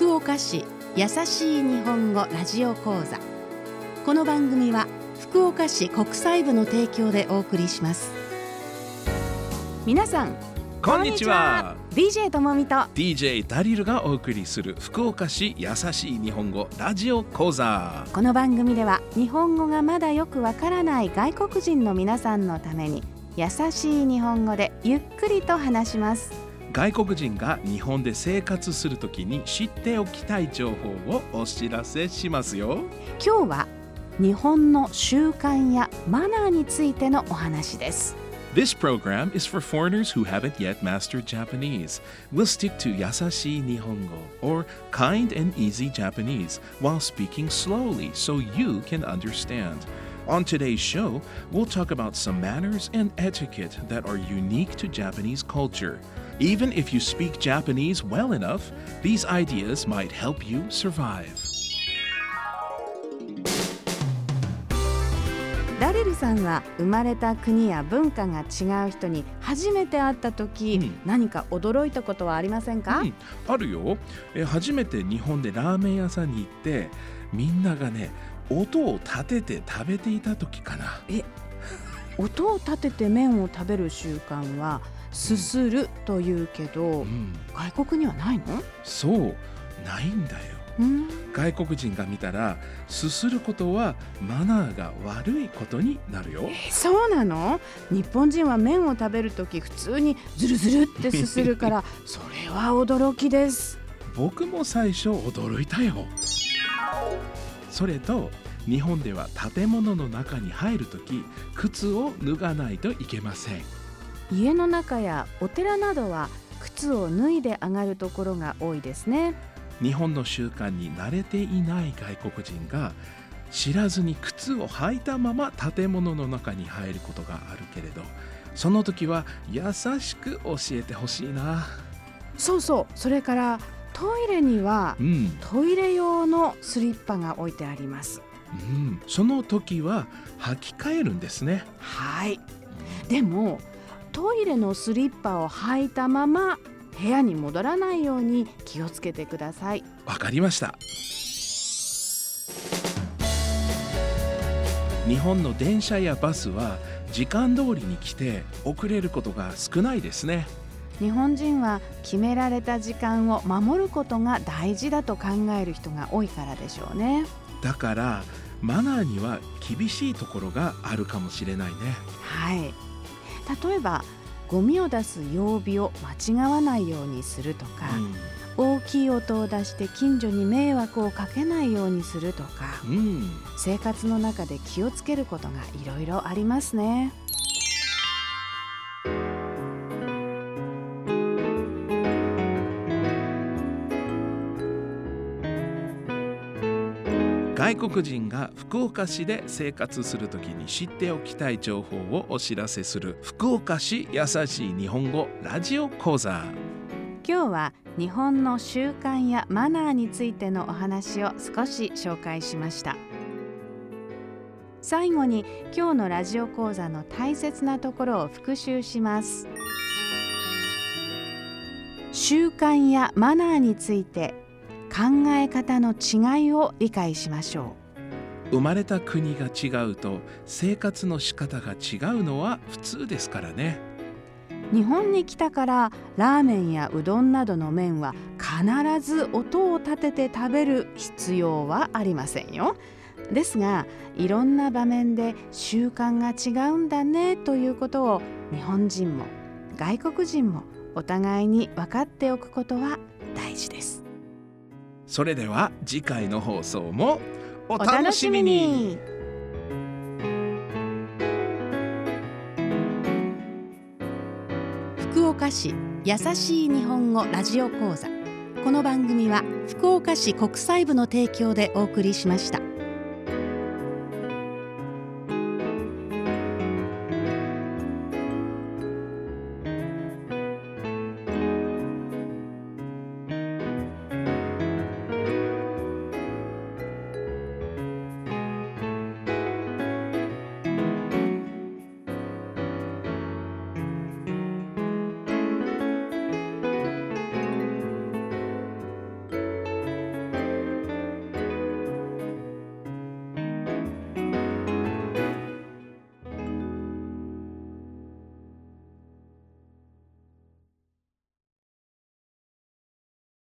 福岡市優しい日本語ラジオ講座。この番組は福岡市国際部の提供でお送りします。皆さんこんにちは。DJ と。もみと DJ ダリルがお送りする福岡市優しい日本語ラジオ講座。この番組では日本語がまだよくわからない外国人の皆さんのために優しい日本語でゆっくりと話します外国人が日本で生活するときに知っておきたい情報をお知らせしますよ今日は日本の習慣やマナーについてのお話です This program is for foreigners who haven't yet mastered Japanese. We'll stick to Yasashi Nihongo or kind and easy Japanese while speaking slowly so you can understand. On today's show, we'll talk about some manners and etiquette that are unique to Japanese culture. Even if you speak Japanese well enough, these ideas might help you survive. ダリルさんは生まれた国や文化が違う人に初めて会った時、うん何か驚いたことはありませんか、うん、あるよえ初めて日本でラーメン屋さんに行ってみんながね 音を立てて食べていた時かな。音を立てて麺を食べる習慣はすするというけど、うん。外国にはないの？そうないんだよ。うん。外国人が見たらすすることはマナーが悪いことになるよ。えそうなの？日本人は麺を食べる時普通にズルズルってすするから それは驚きです。僕も最初驚いたよそれと日本では建物の中に入るとき靴を脱がないといけません。家の中やお寺などは靴を脱いで上がるところが多いですね。日本の習慣に慣れていない外国人が知らずに靴を履いたまま建物の中に入ることがあるけれどその時は優しく教えてほしいな。そうそうそれからトイレにはうん、トイレ用のスリッパが置いてあります。うん、その時は履き替えるんですね。はい。でもトイレのスリッパを履いたまま部屋に戻らないように気をつけてください。わかりました。日本の電車やバスは時間通りに来て遅れることが少ないですね日本人は決められた時間を守ることが大事だと考える人が多いからでしょうね。だからマナーには厳しいところがあるかもしれないね。はい。例えばゴミを出す曜日を間違わないようにするとか、大きい音を出して近所に迷惑をかけないようにするとかうん、うん。生活の中で気をつけることがいろいろありますね外国人が福岡市で生活するときに知っておきたい情報をお知らせする福岡市優しい日本語ラジオ講座。今日は日本の習慣やマナーについてのお話を少し紹介しました。最後に今日のラジオ講座の大切なところを復習します。習慣やマナーについて考え方の違いを理解しましょ生まれた国が違うと生活の仕方が違うのは普通ですからね。う日本に来たからラーメンやうどんなどの麺は必ず音を立てて食べる必要はありませんよ。ですがいろんな場面で習慣が違うんだねということを日本人も外国人もお互いに分かっておくことは大事ですそれでは次回の放送もお楽しみに。福岡市優しい日本語ラジオ講座。この番組は福岡市国際部の提供でお送りしました。